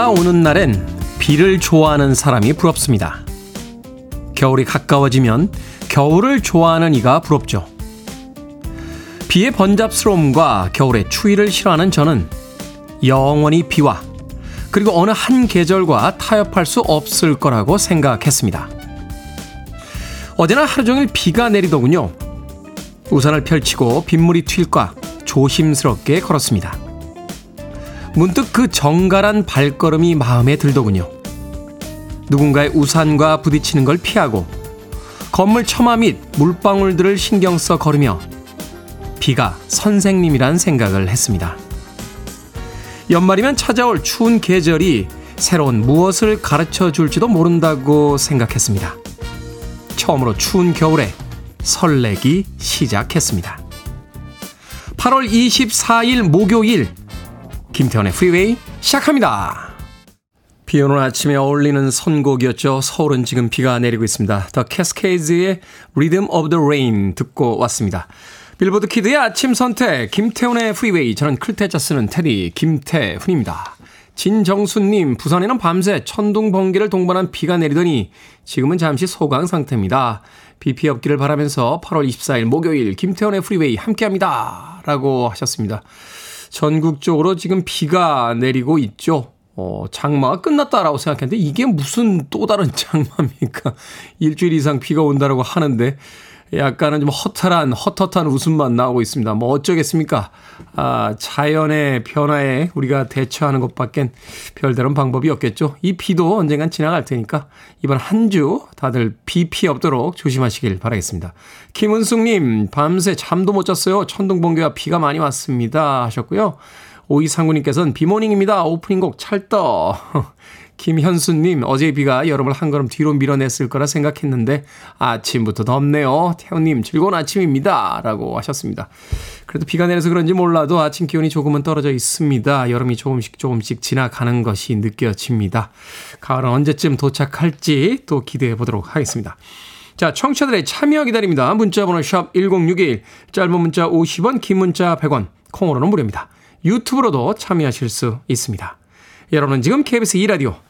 비가 오는 날엔 비를 좋아하는 사람이 부럽습니다. 겨울이 가까워지면 겨울을 좋아하는 이가 부럽죠. 비의 번잡스러움과 겨울의 추위를 싫어하는 저는 영원히 비와 그리고 어느 한 계절과 타협할 수 없을 거라고 생각했습니다. 어제나 하루 종일 비가 내리더군요. 우산을 펼치고 빗물이 튈까 조심스럽게 걸었습니다. 문득 그 정갈한 발걸음이 마음에 들더군요. 누군가의 우산과 부딪히는 걸 피하고 건물 처마 및 물방울들을 신경 써 걸으며 비가 선생님이란 생각을 했습니다. 연말이면 찾아올 추운 계절이 새로운 무엇을 가르쳐 줄지도 모른다고 생각했습니다. 처음으로 추운 겨울에 설레기 시작했습니다. 8월 24일 목요일 김태훈의 프리웨이 시작합니다. 비 오는 아침에 어울리는 선곡이었죠. 서울은 지금 비가 내리고 있습니다. The Cascades의 Rhythm of the Rain 듣고 왔습니다. 빌보드 키드의 아침 선택 김태훈의 프리웨이 저는 클 태 자 쓰는 테디 김태훈입니다. 진정수님 부산에는 밤새 천둥 번개를 동반한 비가 내리더니 지금은 잠시 소강 상태입니다. 비 피해 없기를 바라면서 8월 24일 목요일 김태훈의 프리웨이 함께합니다. 라고 하셨습니다. 전국적으로 지금 비가 내리고 있죠. 어, 장마가 끝났다라고 생각했는데 이게 무슨 또 다른 장마입니까? 일주일 이상 비가 온다라고 하는데 약간은 좀 허탈한, 헛헛한 웃음만 나오고 있습니다. 뭐 어쩌겠습니까? 아, 자연의 변화에 우리가 대처하는 것밖엔 별다른 방법이 없겠죠. 이 비도 언젠간 지나갈 테니까 이번 한 주 다들 비 피해 없도록 조심하시길 바라겠습니다. 김은숙님, 밤새 잠도 못 잤어요. 천둥 번개와 비가 많이 왔습니다. 하셨고요. 오이상구님께서는 비모닝입니다. 오프닝 곡 찰떡. 김현수님, 어제 비가 여름을 한 걸음 뒤로 밀어냈을 거라 생각했는데 아침부터 덥네요. 태훈님, 즐거운 아침입니다. 라고 하셨습니다. 그래도 비가 내려서 그런지 몰라도 아침 기온이 조금은 떨어져 있습니다. 여름이 조금씩 조금씩 지나가는 것이 느껴집니다. 가을은 언제쯤 도착할지 또 기대해 보도록 하겠습니다. 자, 청취자들의 참여 기다립니다. 문자번호 샵 1061, 짧은 문자 50원, 긴 문자 100원, 콩으로는 무료입니다. 유튜브로도 참여하실 수 있습니다. 여러분은 지금 KBS 2라디오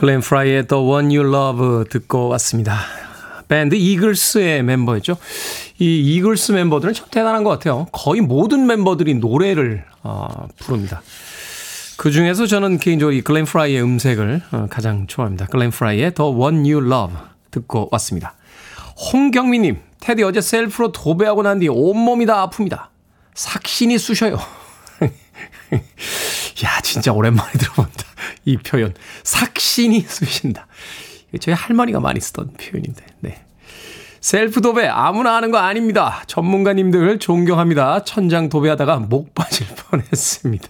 글렌 프라이의 The One You Love 듣고 왔습니다. 밴드 이글스의 멤버였죠. 이 이글스 멤버들은 참 대단한 것 같아요. 거의 모든 멤버들이 노래를 어, 부릅니다. 그 중에서 저는 개인적으로 이 글렌 프라이의 음색을 어, 가장 좋아합니다. 글렌 프라이의 The One You Love 듣고 왔습니다. 홍경미님, 테디 어제 셀프로 도배하고 난 뒤 온몸이 다 아픕니다. 삭신이 쑤셔요. 야, 진짜 오랜만에 들어본다. 이 표현. 삭신이 쑤신다. 저희 할머니가 많이 쓰던 표현인데, 네. 셀프 도배 아무나 하는 거 아닙니다. 전문가님들 존경합니다. 천장 도배하다가 목 빠질 뻔했습니다.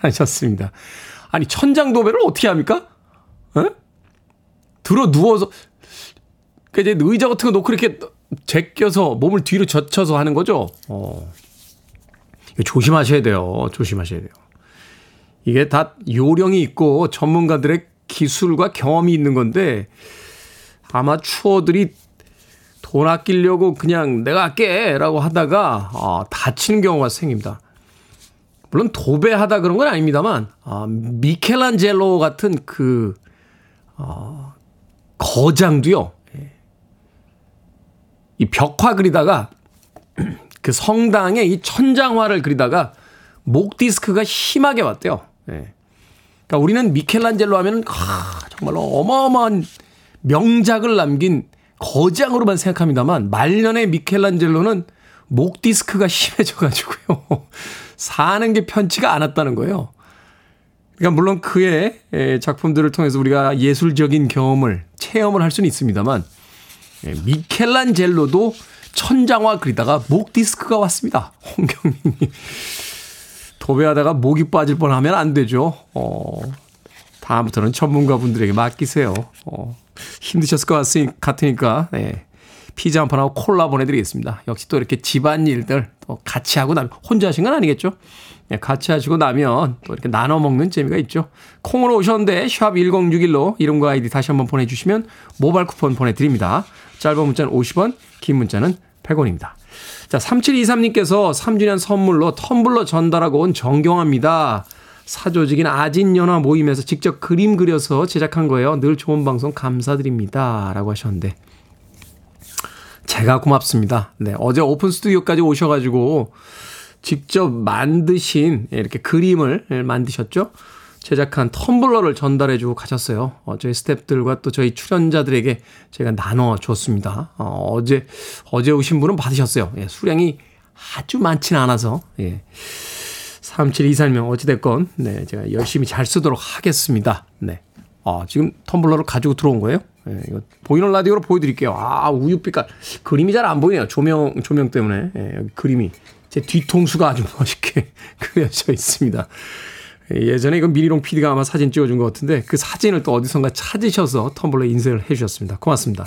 하셨습니다. 아니 천장 도배를 어떻게 합니까? 어? 들어 누워서 그 이제 의자 같은 거 놓고 이렇게 제껴서 몸을 뒤로 젖혀서 하는 거죠. 어. 조심하셔야 돼요. 조심하셔야 돼요. 이게 다 요령이 있고 전문가들의 기술과 경험이 있는 건데 아마추어들이 돈 아끼려고 그냥 내가 할게 라고 하다가 어, 다치는 경우가 생깁니다. 물론 도배하다 그런 건 아닙니다만 어, 미켈란젤로 같은 그 어, 거장도요. 예. 이 벽화 그리다가 그 성당에 이 천장화를 그리다가 목 디스크가 심하게 왔대요. 예. 그러니까 우리는 미켈란젤로 하면 아, 정말로 어마어마한 명작을 남긴 거장으로만 생각합니다만 말년의 미켈란젤로는 목 디스크가 심해져 가지고요. 사는 게 편치가 않았다는 거예요. 그러니까 물론 그의 작품들을 통해서 우리가 예술적인 경험을 체험을 할 수는 있습니다만 미켈란젤로도 천장화 그리다가 목 디스크가 왔습니다. 홍경민님. 도배하다가 목이 빠질 뻔하면 안 되죠. 어, 다음부터는 전문가분들에게 맡기세요. 어, 힘드셨을 것 같으니까 네. 피자 한 판하고 콜라 보내드리겠습니다. 역시 또 이렇게 집안일들 또 같이 하고 나면 혼자 하신 건 아니겠죠? 네, 같이 하시고 나면 또 이렇게 나눠 먹는 재미가 있죠. 콩으로 오셨는데 샵 1061로 이름과 아이디 다시 한번 보내주시면 모바일 쿠폰 보내드립니다. 짧은 문자는 50원, 긴 문자는 100원입니다. 자, 3723님께서 3주년 선물로 텀블러 전달하고 온 정경화입니다. 사조직인 아진연화 모임에서 직접 그림 그려서 제작한 거예요. 늘 좋은 방송 감사드립니다. 라고 하셨는데. 제가 고맙습니다. 네. 어제 오픈 스튜디오까지 오셔가지고 직접 만드신 이렇게 그림을 만드셨죠? 제작한 텀블러를 전달해주고 가셨어요. 어, 저희 스탭들과 또 저희 출연자들에게 제가 나눠줬습니다. 어, 어제, 어제 오신 분은 받으셨어요. 예, 수량이 아주 많지는 않아서, 예. 3724명 어찌됐건, 네, 제가 열심히 잘 쓰도록 하겠습니다. 네. 아, 지금 텀블러를 가지고 들어온 거예요? 예, 이거 보이는 라디오로 보여드릴게요. 아, 우유빛깔. 그림이 잘 안 보이네요. 조명, 조명 때문에. 예, 그림이. 제 뒤통수가 아주 멋있게 그려져 있습니다. 예전에 이건 미니롱 PD가 아마 사진 찍어준 것 같은데 그 사진을 또 어디선가 찾으셔서 텀블러에 인쇄를 해주셨습니다. 고맙습니다.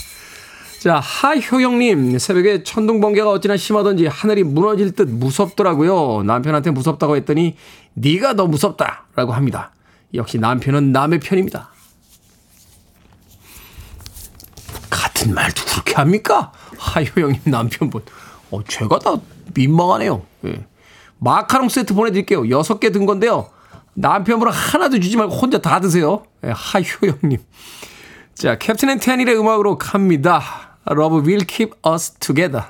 자, 하효영님, 새벽에 천둥 번개가 어찌나 심하던지 하늘이 무너질 듯 무섭더라고요. 남편한테 무섭다고 했더니 네가 더 무섭다라고 합니다. 역시 남편은 남의 편입니다. 같은 말도 그렇게 합니까? 하효영님 남편분. 어, 제가 다 민망하네요. 예. 마카롱 세트 보내드릴게요. 여섯 개 든 건데요. 남편분은 하나도 주지 말고 혼자 다 드세요. 예, 하효영님. 자, 캡틴 앤 테닐의 음악으로 갑니다. Love will keep us together.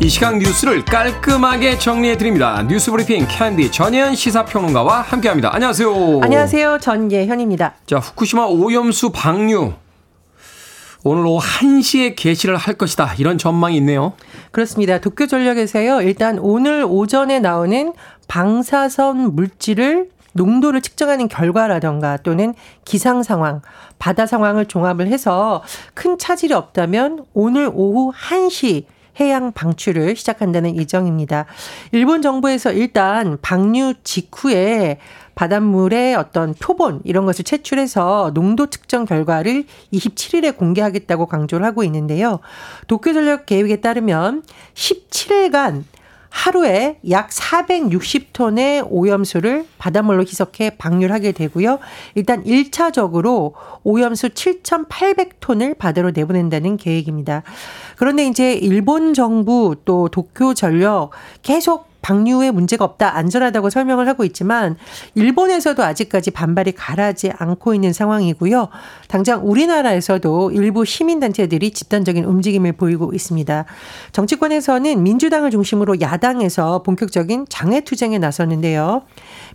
이 시간 뉴스를 깔끔하게 정리해 드립니다. 뉴스 브리핑 캔디 전예현 시사평론가와 함께합니다. 안녕하세요. 안녕하세요. 전예현입니다. 자, 후쿠시마 오염수 방류 오늘 오후 1시에 개시를 할 것이다. 이런 전망이 있네요. 그렇습니다. 도쿄 전력에서요. 일단 오늘 오전에 나오는 방사선 물질을 농도를 측정하는 결과라던가 또는 기상 상황, 바다 상황을 종합을 해서 큰 차질이 없다면 오늘 오후 1시 해양 방출을 시작한다는 예정입니다. 일본 정부에서 일단 방류 직후에 바닷물의 어떤 표본 이런 것을 채출해서 농도 측정 결과를 27일에 공개하겠다고 강조를 하고 있는데요. 도쿄 전력 계획에 따르면 17일간 하루에 약 460톤의 오염수를 바닷물로 희석해 방류를 하게 되고요. 일단 1차적으로 오염수 7,800톤을 바다로 내보낸다는 계획입니다. 그런데 이제 일본 정부 또 도쿄 전력 계속 방류에 문제가 없다, 안전하다고 설명을 하고 있지만 일본에서도 아직까지 반발이 가라지 않고 있는 상황이고요. 당장 우리나라에서도 일부 시민 단체들이 집단적인 움직임을 보이고 있습니다. 정치권에서는 민주당을 중심으로 야당에서 본격적인 장애 투쟁에 나섰는데요.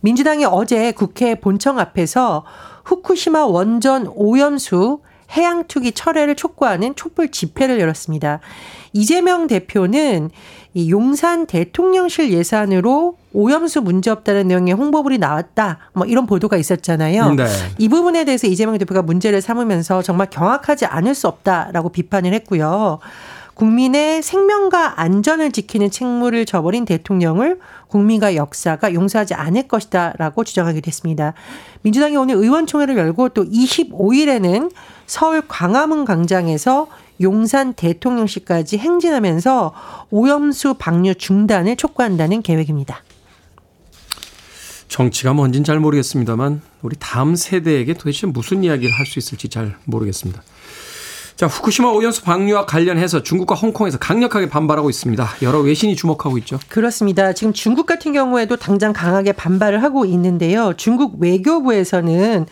민주당이 어제 국회 본청 앞에서 후쿠시마 원전 오염수 해양 투기 철회를 촉구하는 촛불 집회를 열었습니다. 이재명 대표는 이 용산 대통령실 예산으로 오염수 문제 없다는 내용의 홍보글이 나왔다. 뭐 이런 보도가 있었잖아요. 네. 이 부분에 대해서 이재명 대표가 문제를 삼으면서 정말 경악하지 않을 수 없다라고 비판을 했고요. 국민의 생명과 안전을 지키는 책무를 저버린 대통령을 국민과 역사가 용서하지 않을 것이다라고 주장하기도 했습니다. 민주당이 오늘 의원총회를 열고 또 25일에는 서울 광화문 광장에서 용산 대통령실까지 행진하면서 오염수 방류 중단을 촉구한다는 계획입니다. 정치가 뭔진 잘 모르겠습니다만 우리 다음 세대에게 도대체 무슨 이야기를 할 수 있을지 잘 모르겠습니다. 자, 후쿠시마 오염수 방류와 관련해서 중국과 홍콩에서 강력하게 반발하고 있습니다. 여러 외신이 주목하고 있죠. 그렇습니다. 지금 중국 같은 경우에도 당장 강하게 반발을 하고 있는데요. 중국 외교부에서는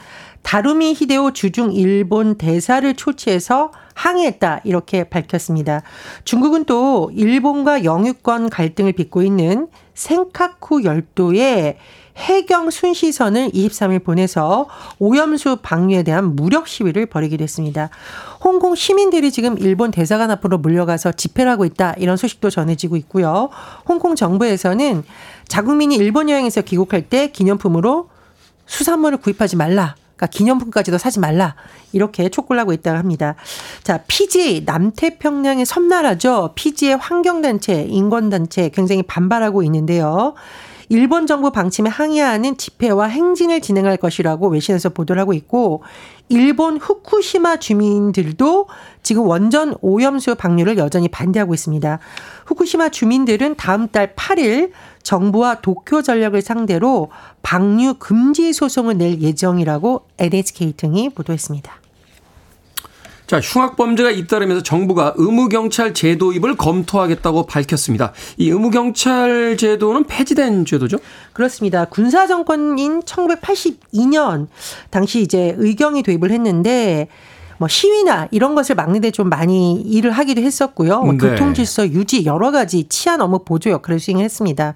다루미 히데오 주중 일본 대사를 초치해서 항의했다 이렇게 밝혔습니다. 중국은 또 일본과 영유권 갈등을 빚고 있는 생카쿠 열도에 해경 순시선을 23일 보내서 오염수 방류에 대한 무력 시위를 벌이기도 했습니다. 홍콩 시민들이 지금 일본 대사관 앞으로 몰려가서 집회를 하고 있다 이런 소식도 전해지고 있고요. 홍콩 정부에서는 자국민이 일본 여행에서 귀국할 때 기념품으로 수산물을 구입하지 말라. 그러니까 기념품까지도 사지 말라. 이렇게 촉구를 하고 있다고 합니다. 자, 피지 남태평양의 섬나라죠. 피지의 환경단체, 인권단체 굉장히 반발하고 있는데요. 일본 정부 방침에 항의하는 집회와 행진을 진행할 것이라고 외신에서 보도를 하고 있고 일본 후쿠시마 주민들도 지금 원전 오염수 방류를 여전히 반대하고 있습니다. 후쿠시마 주민들은 다음 달 8일 정부와 도쿄 전력을 상대로 방류 금지 소송을 낼 예정이라고 NHK 등이 보도했습니다. 자, 흉악범죄가 잇따르면서 정부가 의무경찰 제도 입을 검토하겠다고 밝혔습니다. 이 의무경찰 제도는 폐지된 제도죠? 그렇습니다. 군사정권인 1982년 당시 이제 의경이 도입을 했는데 뭐 시위나 이런 것을 막는 데 좀 많이 일을 하기도 했었고요. 뭐 네. 교통 질서 유지 여러 가지 치안 업무 보조 역할을 수행했습니다.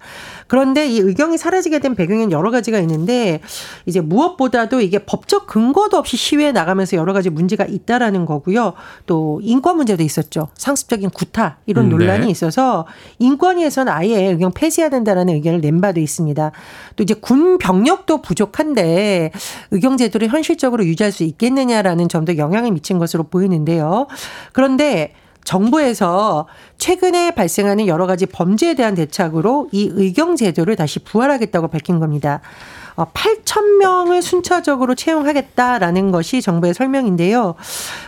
그런데 이 의경이 사라지게 된 배경에는 여러 가지가 있는데 이제 무엇보다도 이게 법적 근거도 없이 시위에 나가면서 여러 가지 문제가 있다라는 거고요. 또 인권 문제도 있었죠. 상습적인 구타 이런 음, 논란이 네. 있어서 인권위에서는 아예 의경 폐지해야 된다라는 의견을 낸 바도 있습니다. 또 이제 군 병력도 부족한데 의경 제도를 현실적으로 유지할 수 있겠느냐라는 점도 영향을 미친 것으로 보이는데요. 그런데 정부에서 최근에 발생하는 여러 가지 범죄에 대한 대책으로 이 의경 제도를 다시 부활하겠다고 밝힌 겁니다. 8천 어, 명을 순차적으로 채용하겠다라는 것이 정부의 설명인데요.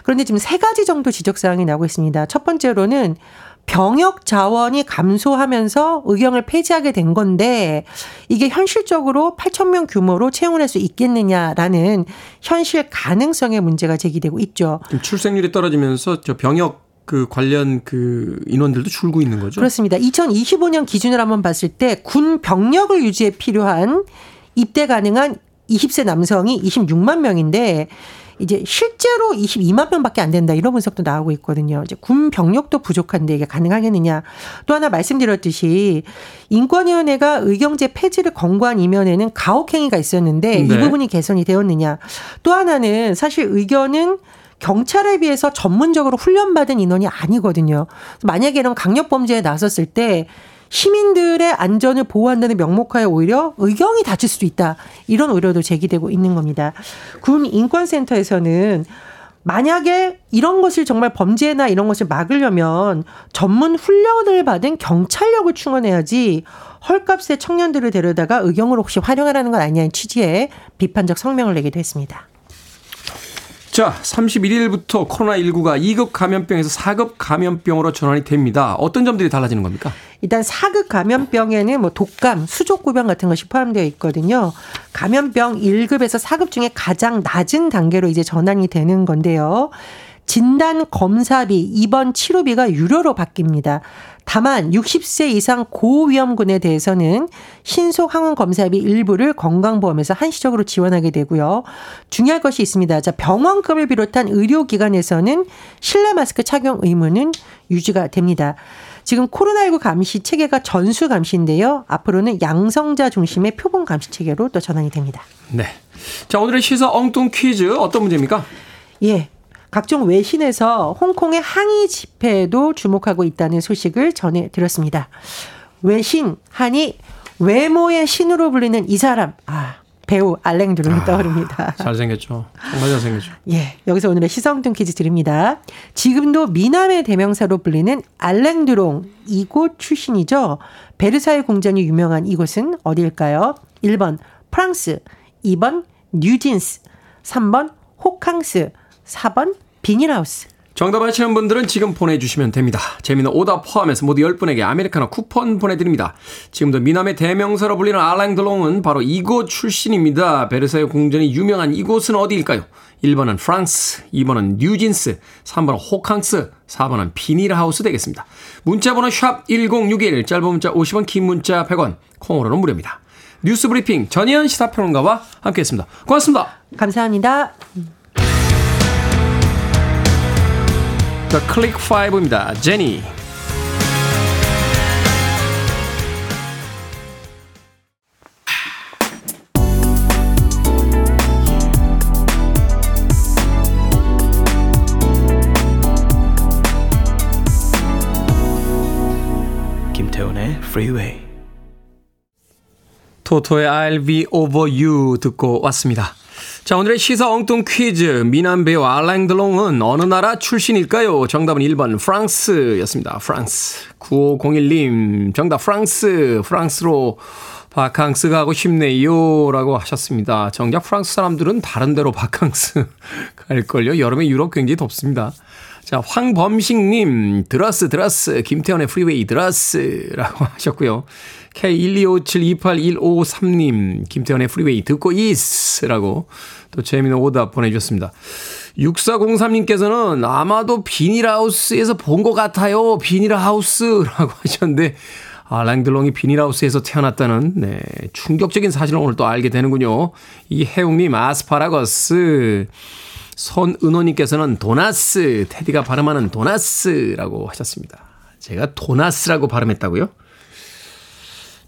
그런데 지금 세 가지 정도 지적 사항이 나오고 있습니다. 첫 번째로는 병역 자원이 감소하면서 의경을 폐지하게 된 건데 이게 현실적으로 8천 명 규모로 채용을 할수 있겠느냐라는 현실 가능성의 문제가 제기되고 있죠. 출생률이 떨어지면서 저 병역 그 관련 그 인원들도 줄고 있는 거죠. 그렇습니다. 2025년 기준을 한번 봤을 때 군 병력을 유지에 필요한 입대 가능한 20세 남성이 26만 명인데 이제 실제로 22만 명밖에 안 된다 이런 분석도 나오고 있거든요. 이제 군 병력도 부족한데 이게 가능하겠느냐. 또 하나 말씀드렸듯이 인권위원회가 의경제 폐지를 권고한 이면에는 가혹행위가 있었는데 네. 이 부분이 개선이 되었느냐. 또 하나는 사실 의견은 경찰에 비해서 전문적으로 훈련받은 인원이 아니거든요. 만약에 이런 강력 범죄에 나섰을 때 시민들의 안전을 보호한다는 명목하에 오히려 의경이 다칠 수도 있다. 이런 우려도 제기되고 있는 겁니다. 군 인권센터에서는 만약에 이런 것을 정말 범죄나 이런 것을 막으려면 전문 훈련을 받은 경찰력을 충원해야지 헐값의 청년들을 데려다가 의경으로 혹시 활용하라는 건 아니냐는 취지의 비판적 성명을 내기도 했습니다. 자, 31일부터 코로나19가 2급 감염병에서 4급 감염병으로 전환이 됩니다. 어떤 점들이 달라지는 겁니까? 일단 4급 감염병에는 뭐 독감, 수족구병 같은 것이 포함되어 있거든요. 감염병 1급에서 4급 중에 가장 낮은 단계로 이제 전환이 되는 건데요. 진단 검사비, 입원 치료비가 유료로 바뀝니다. 다만 60세 이상 고위험군에 대해서는 신속 항원 검사비 일부를 건강보험에서 한시적으로 지원하게 되고요. 중요할 것이 있습니다. 자, 병원급을 비롯한 의료기관에서는 실내 마스크 착용 의무는 유지가 됩니다. 지금 코로나19 감시 체계가 전수 감시인데요. 앞으로는 양성자 중심의 표본 감시 체계로 또 전환이 됩니다. 네. 자, 오늘의 시사 엉뚱 퀴즈 어떤 문제입니까? 예. 각종 외신에서 홍콩의 항의 집회에도 주목하고 있다는 소식을 전해드렸습니다. 외신, 한이 외모의 신으로 불리는 이 사람. 아, 배우 알랭 드롱이 아, 떠오릅니다. 잘생겼죠. 정말 잘생겼죠. 예. 여기서 오늘의 시성뚱 퀴즈 드립니다. 지금도 미남의 대명사로 불리는 알랭 드롱 이곳 출신이죠. 베르사유 궁전이 유명한 이곳은 어디일까요? 1번 프랑스, 2번 뉴진스, 3번 호캉스, 4번 비닐하우스. 정답 아시는 분들은 지금 보내주시면 됩니다. 재미는 오답 포함해서 모두 10분에게 아메리카노 쿠폰 보내드립니다. 지금도 미남의 대명사로 불리는 알랑드롱은 바로 이곳 출신입니다. 베르사유 궁전이 유명한 이곳은 어디일까요? 1번은 프랑스, 2번은 뉴진스, 3번은 호캉스, 4번은 비닐하우스 되겠습니다. 문자번호 샵 1061, 짧은 문자 50원, 긴 문자 100원, 콩으로는 무료입니다. 뉴스 브리핑 전희연 시사평론가와 함께했습니다. 고맙습니다. 감사합니다. 더 클릭 5입니다. 제니. 김태훈의 Freeway. 토토의 I'll Be Over You 듣고 왔습니다. 자, 오늘의 시사 엉뚱 퀴즈. 미남 배우 알랭 드롱은 어느 나라 출신일까요? 정답은 1번 프랑스였습니다. 프랑스. 9501님, 정답 프랑스. 프랑스로 바캉스 가고 싶네요. 라고 하셨습니다. 정작 프랑스 사람들은 다른 데로 바캉스 갈걸요. 여름에 유럽 굉장히 덥습니다. 자, 황범식님, 드러스, 드러스, 김태훈의 프리웨이 드러스 라고 하셨고요. K125728153님, 김태훈의 프리웨이 듣고 있스 라고 또 재미있는 오답 보내주셨습니다. 6403님께서는 아마도 비닐하우스에서 본 것 같아요. 비닐하우스라고 하셨는데, 알랑드롱이 비닐하우스에서 태어났다는, 네, 충격적인 사실을 오늘 또 알게 되는군요. 이해웅님, 아스파라거스. 손은호님께서는 도나스, 테디가 발음하는 도나스라고 하셨습니다. 제가 도나스라고 발음했다고요?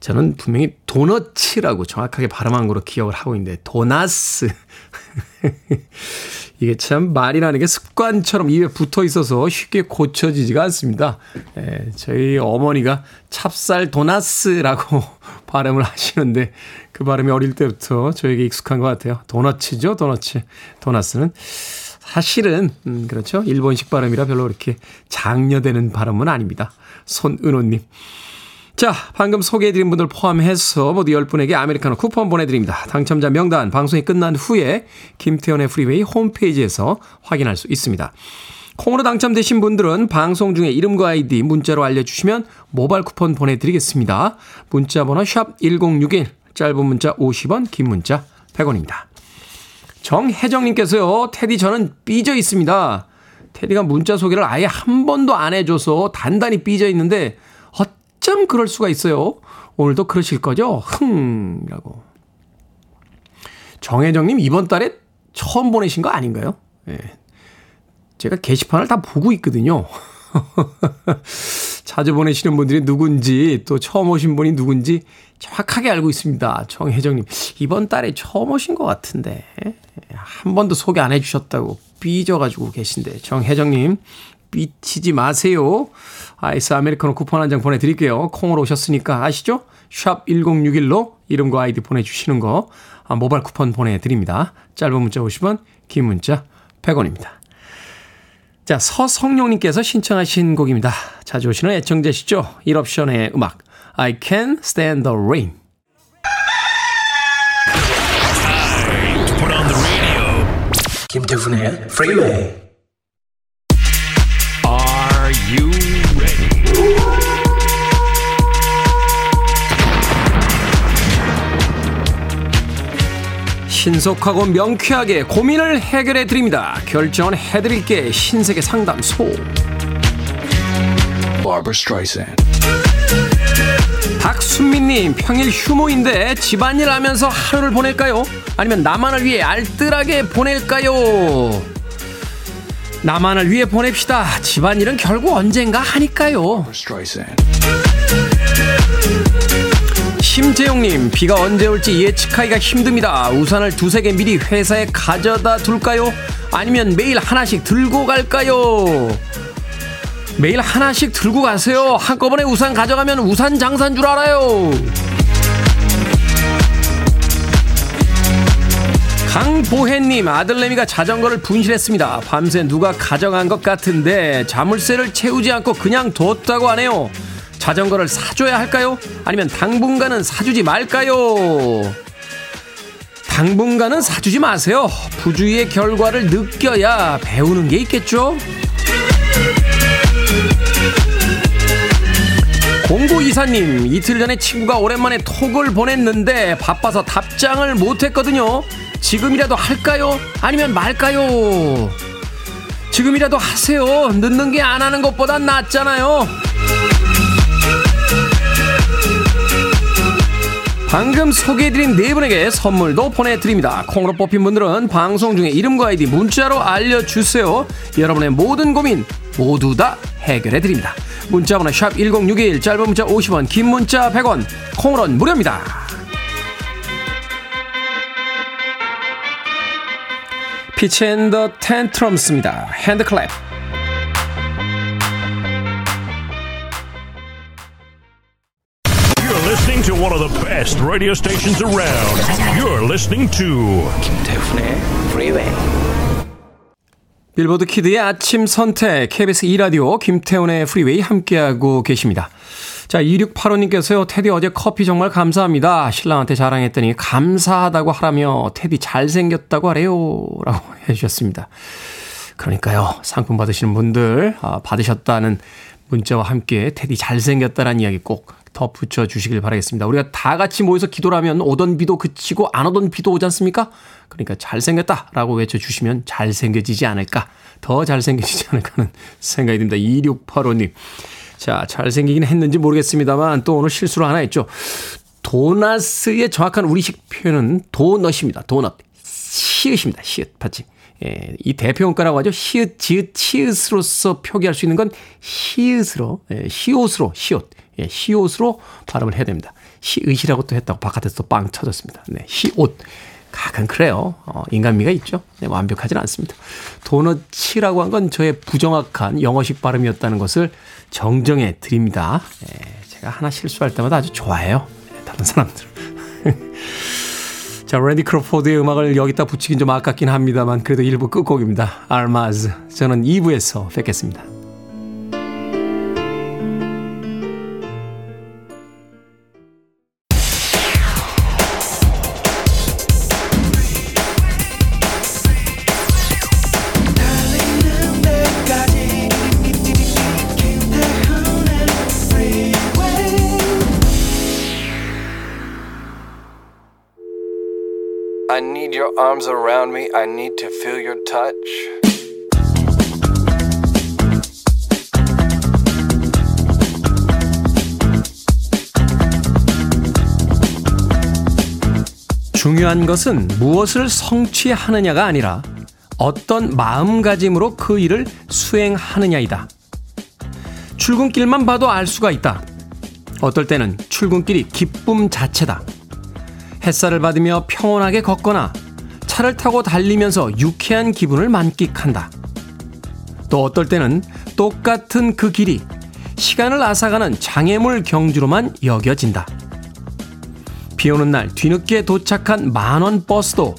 저는 분명히 도너츠라고 정확하게 발음한 거로 기억을 하고 있는데, 도나스. 이게 참 말이라는 게 습관처럼 입에 붙어 있어서 쉽게 고쳐지지가 않습니다. 예, 저희 어머니가 찹쌀 도나스라고 발음을 하시는데 그 발음이 어릴 때부터 저에게 익숙한 것 같아요. 도너츠죠, 도너츠. 도나스는 사실은 음, 그렇죠. 일본식 발음이라 별로 그렇게 장려되는 발음은 아닙니다. 손은호님. 자, 방금 소개해드린 분들 포함해서 모두 10분에게 아메리카노 쿠폰 보내드립니다. 당첨자 명단 방송이 끝난 후에 김태훈의 프리웨이 홈페이지에서 확인할 수 있습니다. 콩으로 당첨되신 분들은 방송 중에 이름과 아이디 문자로 알려주시면 모바일 쿠폰 보내드리겠습니다. 문자 번호 샵 1061, 짧은 문자 50원, 긴 문자 100원입니다. 정혜정님께서요, 테디 저는 삐져 있습니다. 테디가 문자 소개를 아예 한 번도 안 해줘서 단단히 삐져 있는데 어쩜 그럴 수가 있어요? 오늘도 그러실 거죠? 흥! 라고. 정혜정님 이번 달에 처음 보내신 거 아닌가요? 예. 제가 게시판을 다 보고 있거든요. 자주 보내시는 분들이 누군지 또 처음 오신 분이 누군지 정확하게 알고 있습니다. 정혜정님. 이번 달에 처음 오신 것 같은데. 한 번도 소개 안 해주셨다고 삐져가지고 계신데. 정혜정님. 삐치지 마세요. 아이스 아메리카노 쿠폰 한 장 보내드릴게요. 콩으로 오셨으니까 아시죠? 샵 1061로 이름과 아이디 보내주시는 거 아, 모바일 쿠폰 보내드립니다. 짧은 문자 50원, 긴 문자 100원입니다. 자, 서성용님께서 신청하신 곡입니다. 자주 오시는 애청자시죠? 1옵션의 음악 I Can Stand the Rain 김태훈의 freeway. Are 신속하고 명쾌하게 고민을 해결해 드립니다. 결정은 해드릴게 신세계 상담소. 박순민님 평일 휴무인데 집안일 하면서 하루를 보낼까요? 아니면 나만을 위해 알뜰하게 보낼까요? 나만을 위해 보냅시다. 집안일은 결국 언젠가 하니까요. 심재용님, 비가 언제 올지 예측하기가 힘듭니다. 우산을 두세 개 미리 회사에 가져다 둘까요? 아니면 매일 하나씩 들고 갈까요? 매일 하나씩 들고 가세요. 한꺼번에 우산 가져가면 우산 장사인 줄 알아요. 강보혜님 아들내미가 자전거를 분실했습니다. 밤새 누가 가져간 것 같은데 자물쇠를 채우지 않고 그냥 뒀다고 하네요. 자전거를 사줘야 할까요? 아니면 당분간은 사주지 말까요? 당분간은 사주지 마세요. 부주의의 결과를 느껴야 배우는 게 있겠죠? 공구 이사님 이틀 전에 친구가 오랜만에 톡을 보냈는데 바빠서 답장을 못했거든요. 지금이라도 할까요? 아니면 말까요? 지금이라도 하세요. 늦는 게 안 하는 것보단 낫잖아요. 방금 소개해드린 네 분에게 선물도 보내드립니다. 콩으로 뽑힌 분들은 방송 중에 이름과 아이디 문자로 알려주세요. 여러분의 모든 고민 모두 다 해결해드립니다. 문자번호 샵 1061, 짧은 문자 50원, 긴 문자 100원, 콩으로는 무료입니다. Fitz and the Tantrums입니다. HandClap. One of the best radio stations around. You're listening to 김태훈의 Freeway. 빌보드 키드의 아침 선택 KBS 2라디오 김태훈의 프리웨이 함께하고 계십니다. 자, 2685님께서요. 테디 어제 커피 정말 감사합니다. 신랑한테 자랑했더니 감사하다고 하라며 테디 잘생겼다고 하래요. 라고 해주셨습니다. 그러니까요. 상품 받으시는 분들 아, 받으셨다는 문자와 함께 테디 잘생겼다라는 이야기 꼭 덧붙여 주시길 바라겠습니다. 우리가 다 같이 모여서 기도를 하면 오던 비도 그치고 안 오던 비도 오지 않습니까? 그러니까 잘생겼다 라고 외쳐주시면 잘생겨지지 않을까. 더 잘생겨지지 않을까 하는 생각이 듭니다. 2685님. 자, 잘생기긴 했는지 모르겠습니다만 또 오늘 실수로 하나 했죠. 도나스의 정확한 우리식 표현은 도넛입니다. 도넛. 시읒입니다. 시읒. 받지. 예, 이 대표 원가라고 하죠. 시읒, 지읒, 치읒으로서 표기할 수 있는 건 시읒으로, 예, 시옷으로, 시옷. 예, 시옷으로 발음을 해야 됩니다. 시읒이라고 또 했다고 바깥에서 또 빵 쳐졌습니다. 네, 시옷. 가끔 그래요. 어, 인간미가 있죠. 네, 완벽하진 않습니다. 도너치라고 한 건 저의 부정확한 영어식 발음이었다는 것을 정정해 드립니다. 예, 제가 하나 실수할 때마다 아주 좋아해요. 예, 다른 사람들. 자, 랜디 크로포드의 음악을 여기다 붙이긴 좀 아깝긴 합니다만 그래도 일부 끝곡입니다. 알마즈. 저는 2부에서 뵙겠습니다. Arms around me. I need to feel your touch. 중요한 것은 무엇을 성취하느냐가 아니라 어떤 마음가짐으로 그 일을 수행하느냐이다. 출근길만 봐도 알 수가 있다. 어떨 때는 출근길이 기쁨 자체다. 햇살을 받으며 평온하게 걷거나 차를 타고 달리면서 유쾌한 기분을 만끽한다. 또 어떨 때는 똑같은 그 길이 시간을 앗아가는 장애물 경주로만 여겨진다. 비 오는 날 뒤늦게 도착한 만원 버스도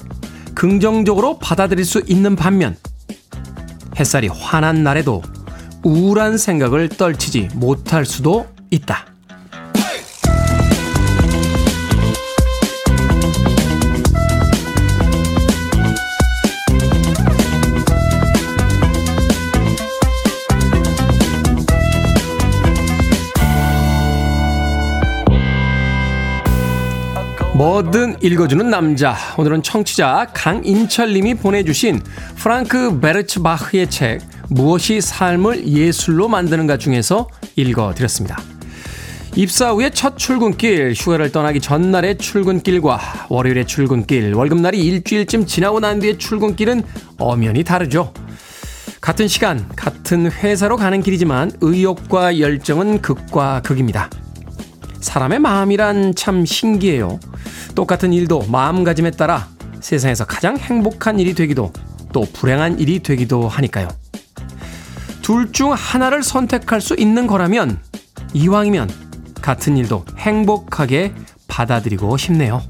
긍정적으로 받아들일 수 있는 반면 햇살이 환한 날에도 우울한 생각을 떨치지 못할 수도 있다. 뭐든 읽어주는 남자. 오늘은 청취자 강인철님이 보내주신 프랑크 베르츠바흐의 책 무엇이 삶을 예술로 만드는가 중에서 읽어드렸습니다. 입사 후에 첫 출근길, 휴가를 떠나기 전날의 출근길과 월요일의 출근길, 월급날이 일주일쯤 지나고 난 뒤의 출근길은 엄연히 다르죠. 같은 시간, 같은 회사로 가는 길이지만 의욕과 열정은 극과 극입니다. 사람의 마음이란 참 신기해요. 똑같은 일도 마음가짐에 따라 세상에서 가장 행복한 일이 되기도 또 불행한 일이 되기도 하니까요. 둘 중 하나를 선택할 수 있는 거라면 이왕이면 같은 일도 행복하게 받아들이고 싶네요.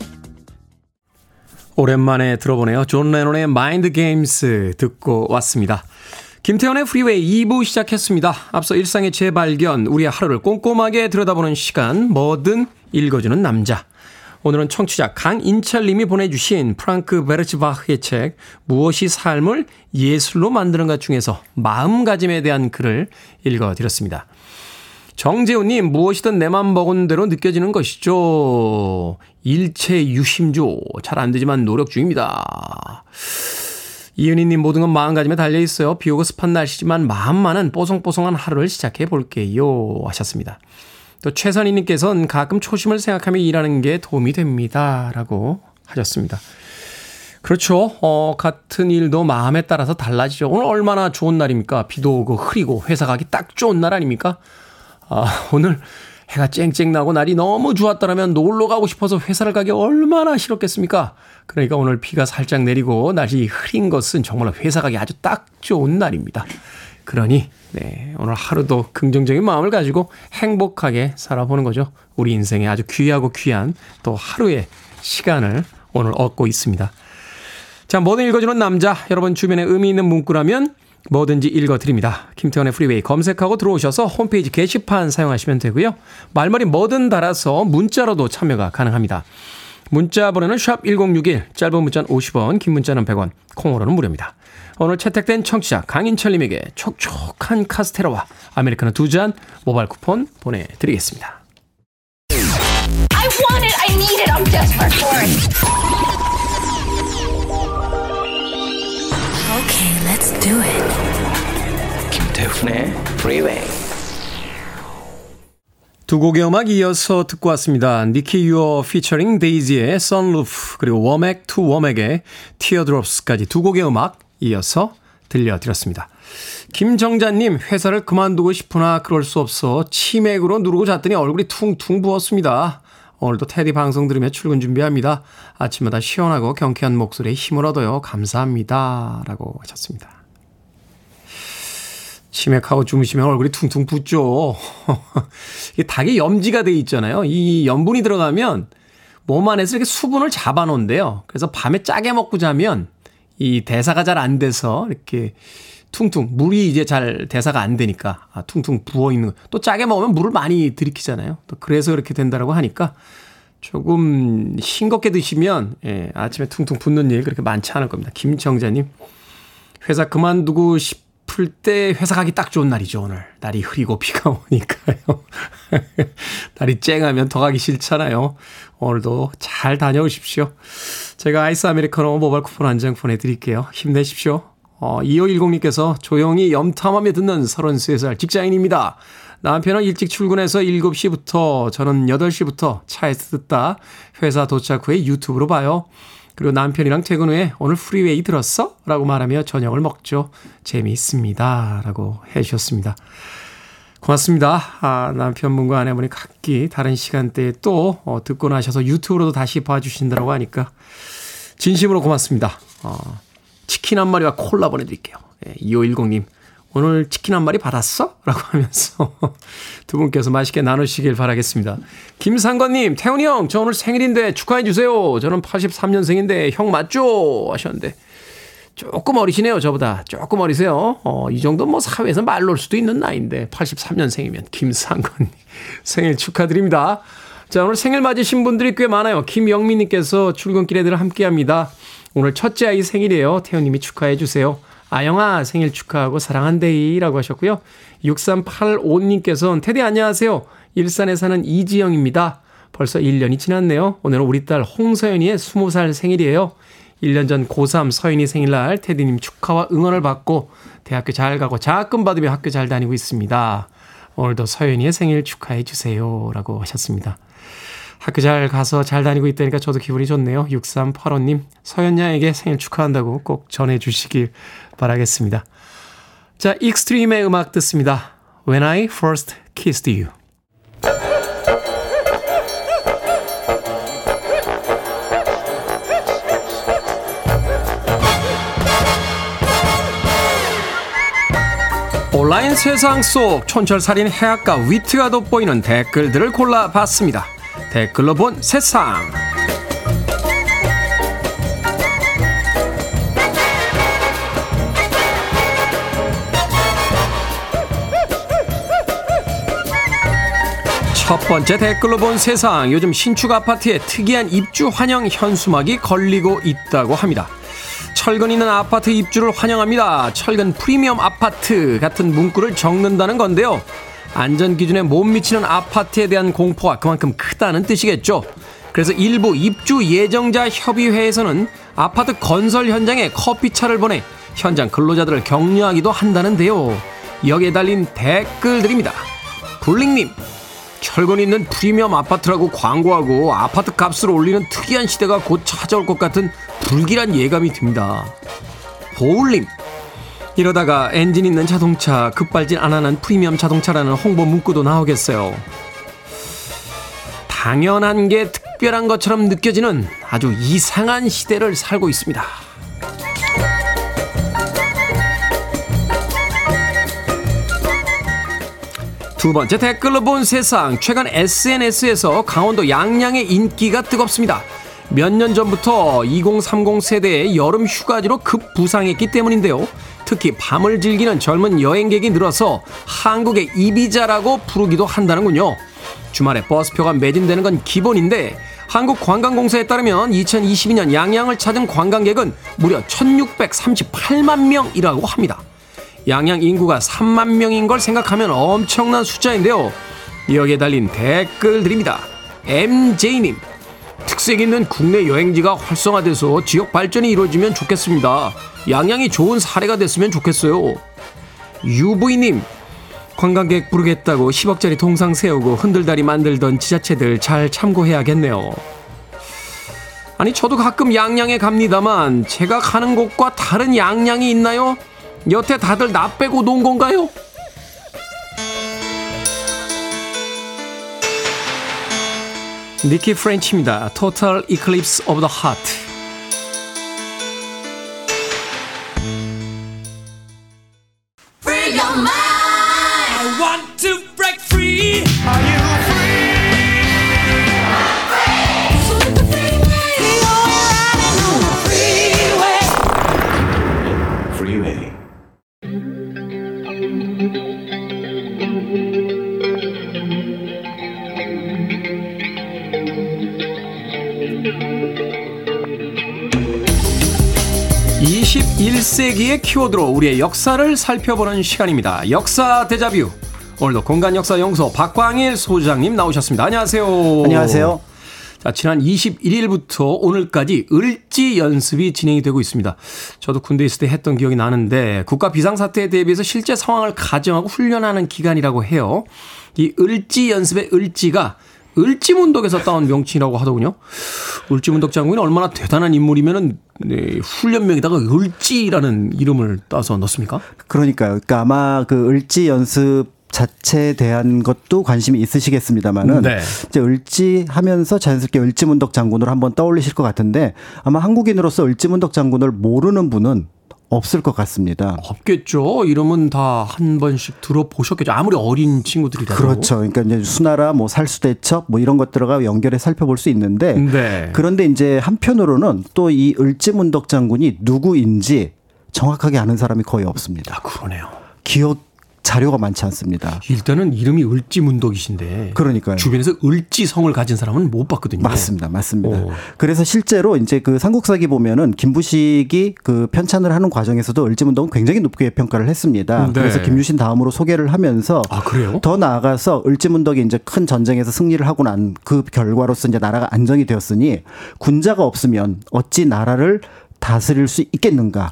오랜만에 들어보네요. 존 레논의 Mind Games 듣고 왔습니다. 김태훈의 프리웨이 2부 시작했습니다. 앞서 일상의 재발견, 우리의 하루를 꼼꼼하게 들여다보는 시간, 뭐든 읽어주는 남자. 오늘은 청취자 강인철님이 보내주신 프랑크 베르츠바흐의 책 무엇이 삶을 예술로 만드는가 중에서 마음가짐에 대한 글을 읽어드렸습니다. 정재훈님 무엇이든 내맘 먹은 대로 느껴지는 것이죠. 일체 유심조 잘 안 되지만 노력 중입니다. 이은희님 모든 건 마음가짐에 달려 있어요. 비 오고 습한 날씨지만 마음만은 뽀송뽀송한 하루를 시작해 볼게요 하셨습니다. 또 최선희님께서는 가끔 초심을 생각하며 일하는 게 도움이 됩니다. 라고 하셨습니다. 그렇죠. 어, 같은 일도 마음에 따라서 달라지죠. 오늘 얼마나 좋은 날입니까? 비도 오고 흐리고 회사 가기 딱 좋은 날 아닙니까? 아, 오늘 해가 쨍쨍 나고 날이 너무 좋았더라면 놀러 가고 싶어서 회사를 가기 얼마나 싫었겠습니까? 그러니까 오늘 비가 살짝 내리고 날이 흐린 것은 정말 회사 가기 아주 딱 좋은 날입니다. 그러니 네, 오늘 하루도 긍정적인 마음을 가지고 행복하게 살아보는 거죠. 우리 인생에 아주 귀하고 귀한 또 하루의 시간을 오늘 얻고 있습니다. 자, 뭐든 읽어주는 남자. 여러분 주변에 의미 있는 문구라면 뭐든지 읽어드립니다. 김태훈의 프리웨이 검색하고 들어오셔서 홈페이지 게시판 사용하시면 되고요. 말머리 뭐든 달아서 문자로도 참여가 가능합니다. 문자 번호는 샵 1061, 짧은 문자는 50원, 긴 문자는 100원, 콩으로는 무료입니다. 오늘 채택된 청취자 강인철님에게 촉촉한 카스테라와 아메리카노 두 잔 모바일 쿠폰 보내드리겠습니다. I want it. I need it. I'm desperate for it. Okay, let's do it. 김태훈의 Freeway. 두 곡의 음악 이어서 듣고 왔습니다. Nicky Youre 피처링 dazy의 Sunroof 그리고 Womack & Womack의 Teardrops까지 두 곡의 음악 이어서 들려드렸습니다. 김정자님 회사를 그만두고 싶으나 그럴 수 없어 치맥으로 누르고 잤더니 얼굴이 퉁퉁 부었습니다. 오늘도 테디 방송 들으며 출근 준비합니다. 아침마다 시원하고 경쾌한 목소리에 힘을 얻어요. 감사합니다. 라고 하셨습니다. 치맥하고 주무시면 얼굴이 퉁퉁 붓죠. 이게 닭에 염지가 돼 있잖아요. 이 염분이 들어가면 몸 안에서 이렇게 수분을 잡아놓은데요. 그래서 밤에 짜게 먹고 자면 이 대사가 잘 안 돼서 이렇게 퉁퉁 물이 이제 잘 대사가 안 되니까 아, 퉁퉁 부어 있는 거. 또 짜게 먹으면 물을 많이 들이키잖아요. 또 그래서 그렇게 된다라고 하니까 조금 싱겁게 드시면 예, 아침에 퉁퉁 붓는 일 그렇게 많지 않을 겁니다. 김정자님 회사 그만두고 싶 을때 회사 가기 딱 좋은 날이죠 오늘 날이 흐리고 비가 오니까요. 날이 쨍하면 더 가기 싫잖아요. 오늘도 잘 다녀오십시오. 제가 아이스 아메리카노 모바일 쿠폰 한 장 보내드릴게요. 힘내십시오. 어, 2510님께서 조용히 염탐하며 듣는 33살 직장인입니다. 남편은 일찍 출근해서 7시부터 저는 8시부터 차에서 듣다 회사 도착 후에 유튜브로 봐요. 그리고 남편이랑 퇴근 후에 오늘 프리웨이 들었어? 라고 말하며 저녁을 먹죠. 재미있습니다. 라고 해주셨습니다. 고맙습니다. 아, 남편분과 아내분이 각기 다른 시간대에 또 어, 듣고 나셔서 유튜브로도 다시 봐주신다고 하니까 진심으로 고맙습니다. 어, 치킨 한 마리와 콜라 보내드릴게요. 예, 2510님, 오늘 치킨 한 마리 받았어? 라고 하면서 두 분께서 맛있게 나누시길 바라겠습니다. 김상건님, 태훈이 형, 저 오늘 생일인데 축하해주세요. 저는 83년생인데 형 맞죠? 하셨는데. 조금 어리시네요, 저보다. 조금 어리세요. 어, 이 정도 뭐 사회에서 말 놓을 수도 있는 나이인데, 83년생이면. 김상건님, 생일 축하드립니다. 자, 오늘 생일 맞으신 분들이 꽤 많아요. 김영민님께서 출근길에 늘 함께 합니다. 오늘 첫째 아이 생일이에요. 태훈님이 축하해 주세요. 아영아 생일 축하하고 사랑한데이라고 하셨고요. 6385님께서는 테디 안녕하세요. 일산에 사는 이지영입니다. 벌써 1년이 지났네요. 오늘은 우리 딸 홍서연이의 20살 생일이에요. 1년 전 고3 서연이 생일날 테디님 축하와 응원을 받고 대학교 잘 가고 장학금 받으며 학교 잘 다니고 있습니다. 오늘도 서연이의 생일 축하해 주세요. 라고 하셨습니다. 학교 잘 가서 잘 다니고 있다니까 저도 기분이 좋네요. 6385님, 서연양에게 생일 축하한다고 꼭 전해주시길 바라겠습니다. 자, 익스트림의 음악 듣습니다. When I First Kissed You. 온라인 세상 속 촌철살인 해악과 위트가 돋보이는 댓글들을 골라봤습니다. 댓글로 본 세상. 첫 번째 댓글로 본 세상. 요즘 신축 아파트에 특이한 입주 환영 현수막이 걸리고 있다고 합니다. 철근 있는 아파트 입주를 환영합니다. 철근 프리미엄 아파트 같은 문구를 적는다는 건데요. 안전 기준에 못 미치는 아파트에 대한 공포가 그만큼 크다는 뜻이겠죠. 그래서 일부 입주 예정자 협의회에서는 아파트 건설 현장에 커피차를 보내 현장 근로자들을 격려하기도 한다는데요. 여기에 달린 댓글들입니다. 굴링님, 철근 있는 프리미엄 아파트라고 광고하고 아파트 값을 올리는 특이한 시대가 곧 찾아올 것 같은 불길한 예감이 듭니다. 보울님, 이러다가 엔진 있는 자동차 급발진 안 하는 프리미엄 자동차라는 홍보 문구도 나오겠어요. 당연한 게 특별한 것처럼 느껴지는 아주 이상한 시대를 살고 있습니다. 두 번째 댓글로 본 세상. 최근 SNS에서 강원도 양양의 인기가 뜨겁습니다. 몇 년 전부터 2030 세대의 여름 휴가지로 급부상했기 때문인데요. 특히 밤을 즐기는 젊은 여행객이 늘어서 한국의 이비자라고 부르기도 한다는군요. 주말에 버스표가 매진되는 건 기본인데 한국관광공사에 따르면 2022년 양양을 찾은 관광객은 무려 1638만 명이라고 합니다. 양양 인구가 3만 명인 걸 생각하면 엄청난 숫자인데요. 여기에 달린 댓글들입니다. MJ님, 특색 있는 국내 여행지가 활성화돼서 지역 발전이 이루어지면 좋겠습니다. 양양이 좋은 사례가 됐으면 좋겠어요. UV님, 관광객 부르겠다고 10억짜리 동상 세우고 흔들다리 만들던 지자체들 잘 참고해야겠네요. 아니, 저도 가끔 양양에 갑니다만, 제가 가는 곳과 다른 양양이 있나요? 여태 다들 나 빼고 논 건가요? 니키 프렌치입니다. Total Eclipse of the Heart. 21세기의 키워드로 우리의 역사를 살펴보는 시간입니다. 역사 대자뷰. 오늘도 공간 역사 연구소 박광일 소장님 나오셨습니다. 안녕하세요. 안녕하세요. 자, 지난 21일부터 오늘까지 을지 연습이 진행이 되고 있습니다. 저도 군대 있을 때 했던 기억이 나는데 국가 비상사태에 대비해서 실제 상황을 가정하고 훈련하는 기간이라고 해요. 이 을지 연습의 을지가 을지문덕에서 따온 명칭이라고 하더군요. 을지문덕 장군이 얼마나 대단한 인물이면은 네, 훈련명에다가 을지라는 이름을 따서 넣습니까? 그러니까요. 그러니까 아마 그 을지 연습 자체에 대한 것도 관심이 있으시겠습니다만은 네. 이제 을지 하면서 자연스럽게 을지문덕 장군을 한번 떠올리실 것 같은데 아마 한국인으로서 을지문덕 장군을 모르는 분은 없을 것 같습니다. 없겠죠. 이름은 다 한 번씩 들어보셨겠죠. 아무리 어린 친구들이라도. 그렇죠. 그러니까 이제 수나라, 뭐 살수대첩, 뭐 이런 것들과 연결해 살펴볼 수 있는데 네. 그런데 이제 한편으로는 또 이 을지문덕 장군이 누구인지 정확하게 아는 사람이 거의 없습니다. 아, 그러네요. 기억 자료가 많지 않습니다. 일단은 이름이 을지문덕이신데. 그러니까요. 주변에서 을지성을 가진 사람은 못 봤거든요. 맞습니다. 맞습니다. 오. 그래서 실제로 이제 그 삼국사기 보면은 김부식이 그 편찬을 하는 과정에서도 을지문덕은 굉장히 높게 평가를 했습니다. 네. 그래서 김유신 다음으로 소개를 하면서 아, 그래요? 더 나아가서 을지문덕이 이제 큰 전쟁에서 승리를 하고 난 그 결과로서 이제 나라가 안정이 되었으니 군자가 없으면 어찌 나라를 다스릴 수 있겠는가.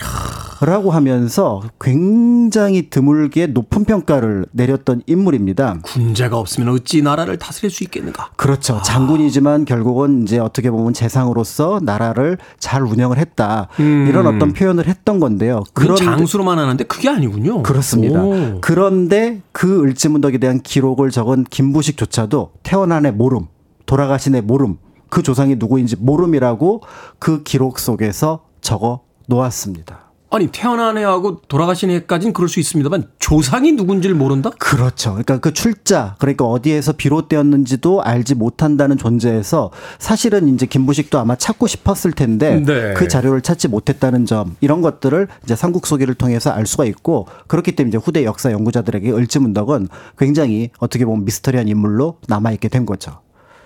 라고 하면서 굉장히 드물게 높은 평가를 내렸던 인물입니다. 군자가 없으면 어찌 나라를 다스릴 수 있겠는가? 그렇죠. 장군이지만 결국은 이제 어떻게 보면 재상으로서 나라를 잘 운영을 했다. 이런 어떤 표현을 했던 건데요. 그런 그런데- 장수로만 하는데 그게 아니군요. 그렇습니다. 오. 그런데 그 을지문덕에 대한 기록을 적은 김부식조차도 태어난 애 모름, 돌아가신 애 모름, 그 조상이 누구인지 모름이라고 그 기록 속에서 적어 놓았습니다. 아니 태어난 애하고 돌아가신 애까지는 그럴 수 있습니다만 조상이 누군지를 모른다? 그렇죠. 그러니까 그 출자, 그러니까 어디에서 비롯되었는지도 알지 못한다는 존재에서 사실은 이제 김부식도 아마 찾고 싶었을 텐데 네. 그 자료를 찾지 못했다는 점 이런 것들을 이제 삼국 소기를 통해서 알 수가 있고 그렇기 때문에 이제 후대 역사 연구자들에게 을지문덕은 굉장히 어떻게 보면 미스터리한 인물로 남아 있게 된 거죠.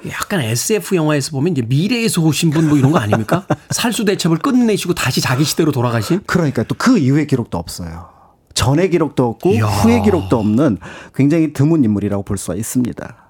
약간 SF 영화에서 보면 이제 미래에서 오신 분 뭐 이런 거 아닙니까? 살수 대첩을 끝내시고 다시 자기 시대로 돌아가신? 그러니까 또 그 이후의 기록도 없어요. 전의 기록도 없고 이야. 후의 기록도 없는 굉장히 드문 인물이라고 볼 수가 있습니다.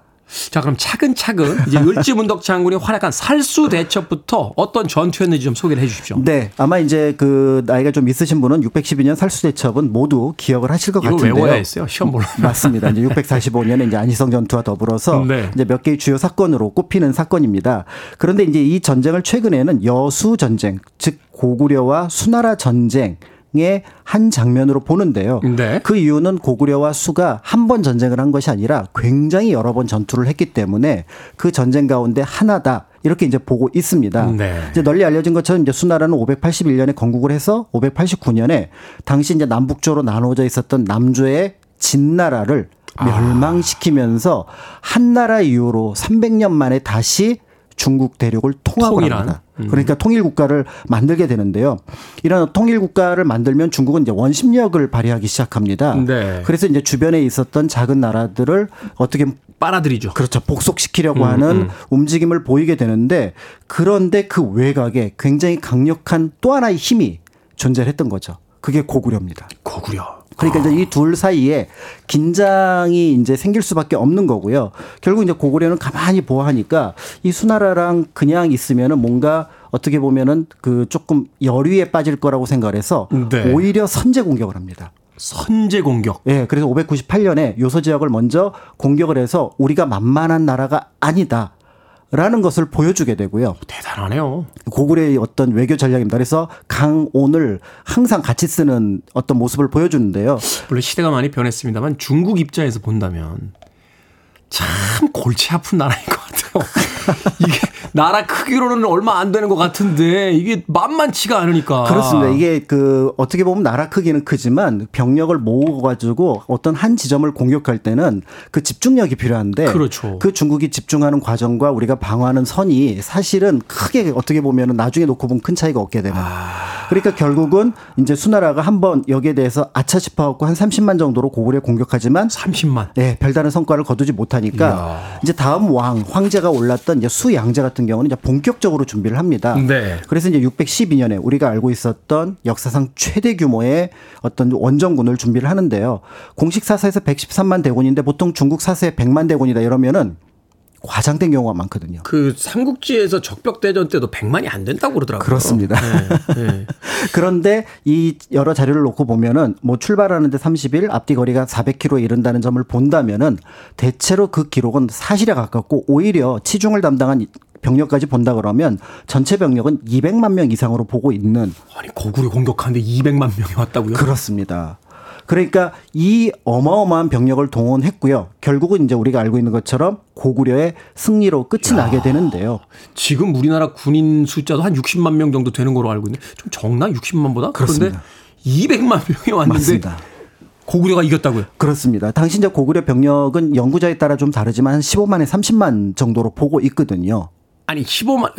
자 그럼 차근차근 이제 을지문덕 장군이 활약한 살수 대첩부터 어떤 전투였는지 좀 소개를 해 주십시오. 네, 아마 이제 그 나이가 좀 있으신 분은 612년 살수 대첩은 모두 기억을 하실 것 같은데요. 외워야 했어요. 시험 보려면. 맞습니다. 이제 645년에 이제 안희성 전투와 더불어서 네. 이제 몇 개의 주요 사건으로 꼽히는 사건입니다. 그런데 이제 이 전쟁을 최근에는 여수 전쟁, 즉 고구려와 수나라 전쟁 의 한 장면으로 보는데요. 네. 그 이유는 고구려와 수가 한 번 전쟁을 한 것이 아니라 굉장히 여러 번 전투를 했기 때문에 그 전쟁 가운데 하나다. 이렇게 이제 보고 있습니다. 네. 이제 널리 알려진 것처럼 이제 수나라는 581년에 건국을 해서 589년에 당시 이제 남북조로 나누어져 있었던 남조의 진나라를 멸망시키면서 한나라 이후로 300년 만에 다시 중국 대륙을 통합을 통일한. 합니다. 그러니까 통일 국가를 만들게 되는데요. 이런 통일 국가를 만들면 중국은 이제 원심력을 발휘하기 시작합니다. 네. 그래서 이제 주변에 있었던 작은 나라들을 어떻게 빨아들이죠. 그렇죠. 복속시키려고 음, 하는 움직임을 보이게 되는데 그런데 그 외곽에 굉장히 강력한 또 하나의 힘이 존재했던 거죠. 그게 고구려입니다. 고구려. 그러니까 이제 이 둘 사이에 긴장이 이제 생길 수밖에 없는 거고요. 결국 이제 고구려는 가만히 보아하니까 이 수나라랑 그냥 있으면은 뭔가 어떻게 보면은 그 조금 열위에 빠질 거라고 생각을 해서 네. 오히려 선제 공격을 합니다. 선제 공격. 예, 그래서 598년에 요소 지역을 먼저 공격을 해서 우리가 만만한 나라가 아니다. 라는 것을 보여주게 되고요. 대단하네요. 고구려의 어떤 외교 전략입니다. 그래서 강온을 항상 같이 쓰는 어떤 모습을 보여주는데요. 물론 시대가 많이 변했습니다만 중국 입장에서 본다면 참 골치 아픈 나라인 것 같아요. 이게 나라 크기로는 얼마 안 되는 것 같은데 이게 만만치가 않으니까. 그렇습니다. 이게 그 어떻게 보면 나라 크기는 크지만 병력을 모아가지고 어떤 한 지점을 공격할 때는 그 집중력이 필요한데 그렇죠. 그 중국이 집중하는 과정과 우리가 방어하는 선이 사실은 크게 어떻게 보면 나중에 놓고 보면 큰 차이가 없게 되는. 그러니까 결국은 이제 수나라가 한번 여기에 대해서 아차 싶어갖고 한 30만 정도로 고구려 공격하지만 30만. 네, 별다른 성과를 거두지 못하니까 이야. 이제 다음 왕 황제가 올랐던 이제 수양제 같은 경우는 이제 본격적으로 준비를 합니다. 네. 그래서 이제 612년에 우리가 알고 있었던 역사상 최대 규모의 어떤 원정군을 준비를 하는데요. 공식 사사에서 113만 대군인데 보통 중국 사사에 100만 대군이다 이러면은 과장된 경우가 많거든요. 그 삼국지에서 적벽 대전 때도 100만이 안 된다고 그러더라고요. 그렇습니다. 네, 네. 그런데 이 여러 자료를 놓고 보면은 뭐 출발하는데 30일 앞뒤 거리가 400km에 이른다는 점을 본다면은 대체로 그 기록은 사실에 가깝고 오히려 치중을 담당한 병력까지 본다 그러면 전체 병력은 200만 명 이상으로 보고 있는 아니 고구려 공격하는데 200만 명이 왔다고요? 그렇습니다. 그러니까 이 어마어마한 병력을 동원했고요. 결국은 이제 우리가 알고 있는 것처럼 고구려의 승리로 끝이 나게 되는데요. 지금 우리나라 군인 숫자도 한 60만 명 정도 되는 걸로 알고 있는데 좀 적나 60만보다? 그렇습니다. 그런데 200만 명이 왔는데 맞습니다. 고구려가 이겼다고요? 그렇습니다. 당시 이제 고구려 병력은 연구자에 따라 좀 다르지만 한 15만에 30만 정도로 보고 있거든요. 아니 15만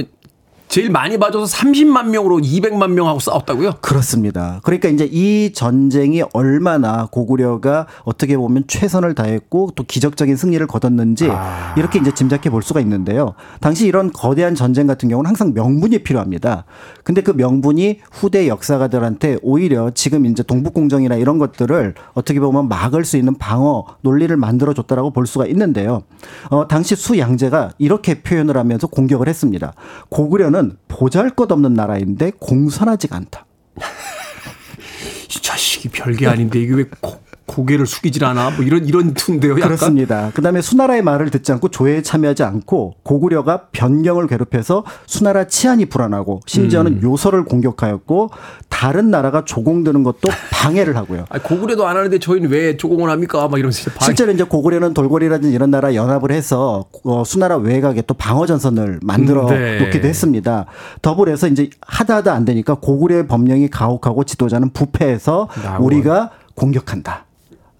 제일 많이 봐줘서 30만 명으로 200만 명하고 싸웠다고요? 그렇습니다. 그러니까 이제 이 전쟁이 얼마나 고구려가 어떻게 보면 최선을 다했고 또 기적적인 승리를 거뒀는지 이렇게 이제 짐작해 볼 수가 있는데요. 당시 이런 거대한 전쟁 같은 경우는 항상 명분이 필요합니다. 근데 그 명분이 후대 역사가들한테 오히려 지금 이제 동북공정이나 이런 것들을 어떻게 보면 막을 수 있는 방어 논리를 만들어 줬다라고 볼 수가 있는데요. 어, 당시 수양제가 이렇게 표현을 하면서 공격을 했습니다. 고구려는 보잘 것 없는 나라인데 공손하지가 않다. 이 자식이 별게 아닌데 이게 왜 고, 고개를 숙이질 않아? 뭐 이런 이런 툰데요. 약간? 그렇습니다. 그다음에 수나라의 말을 듣지 않고 조회에 참여하지 않고 고구려가 변경을 괴롭혀서 수나라 치안이 불안하고 심지어는 음. 요소를 공격하였고 다른 나라가 조공드는 것도 방해를 하고요. 아니, 고구려도 안 하는데 저희는 왜 조공을 합니까? 막 이제 방- 실제로 이제 고구려는 돌고리라든지 이런 나라 연합을 해서 어, 수나라 외곽에 또 방어 전선을 만들어 음, 네. 놓기도 했습니다. 더불어서 이제 하다 하다 안 되니까 고구려의 법령이 가혹하고 지도자는 부패해서 나고. 우리가 공격한다.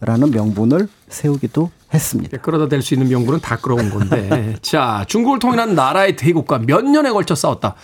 라는 명분을 세우기도 했습니다. 끌어다 댈 수 있는 명분은 다 끌어온 건데. 자, 중국을 통일한 나라의 대국과 몇 년에 걸쳐 싸웠다.